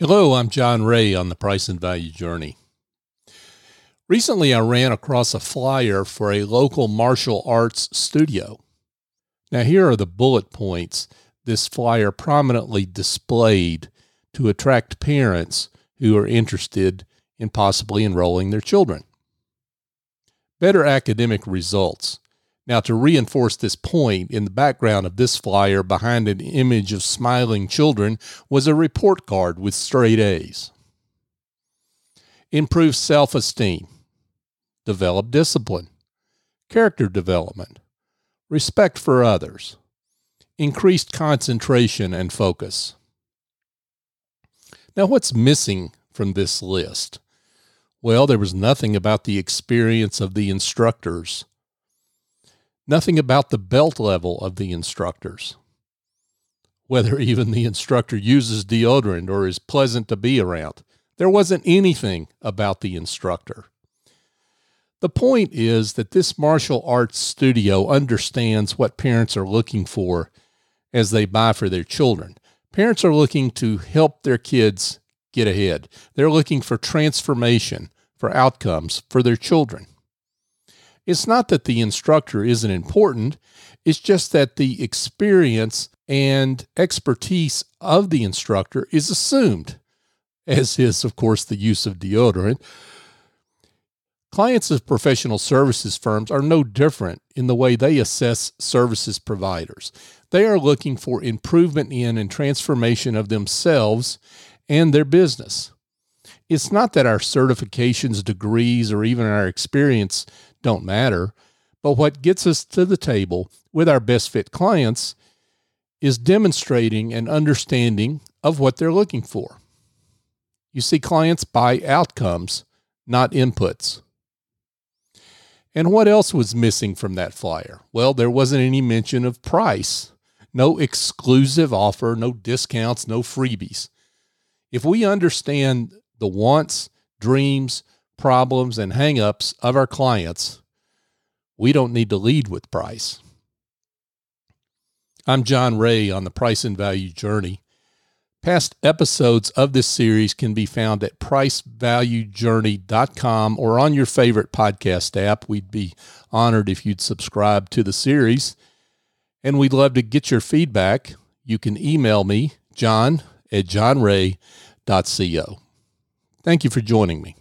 Hello, I'm John Ray on the Price and Value Journey. Recently, I ran across a flyer for a local martial arts studio. Now, here are the bullet points this flyer prominently displayed to attract parents who are interested in possibly enrolling their children. Better academic results. Now, to reinforce this point, in the background of this flyer, behind an image of smiling children, was a report card with straight A's. Improve self esteem, develop discipline, character development, respect for others, increased concentration and focus. Now, what's missing from this list? Well, there was nothing about the experience of the instructors Nothing about the belt level of the instructors, whether even the instructor uses deodorant or is pleasant to be around. There wasn't anything about the instructor. The point is that this martial arts studio understands what parents are looking for as they buy for their children. Parents are looking to help their kids get ahead. They're looking for transformation, for outcomes for their children. It's not that the instructor isn't important, it's just that the experience and expertise of the instructor is assumed, as is, of course, the use of deodorant. Clients of professional services firms are no different in the way they assess services providers. They are looking for improvement in and transformation of themselves and their business. It's not that our certifications, degrees, or even our experience don't matter. But what gets us to the table with our best fit clients is demonstrating an understanding of what they're looking for. You see, clients buy outcomes, not inputs. And what else was missing from that flyer? Well, there wasn't any mention of price, no exclusive offer, no discounts, no freebies. If we understand the wants, dreams, problems, and hangups of our clients, we don't need to lead with price. I'm John Ray on the Price and Value Journey. Past episodes of this series can be found at pricevaluejourney.com or on your favorite podcast app. We'd be honored if you'd subscribe to the series. And we'd love to get your feedback. You can email me, john at johnray.co. Thank you for joining me.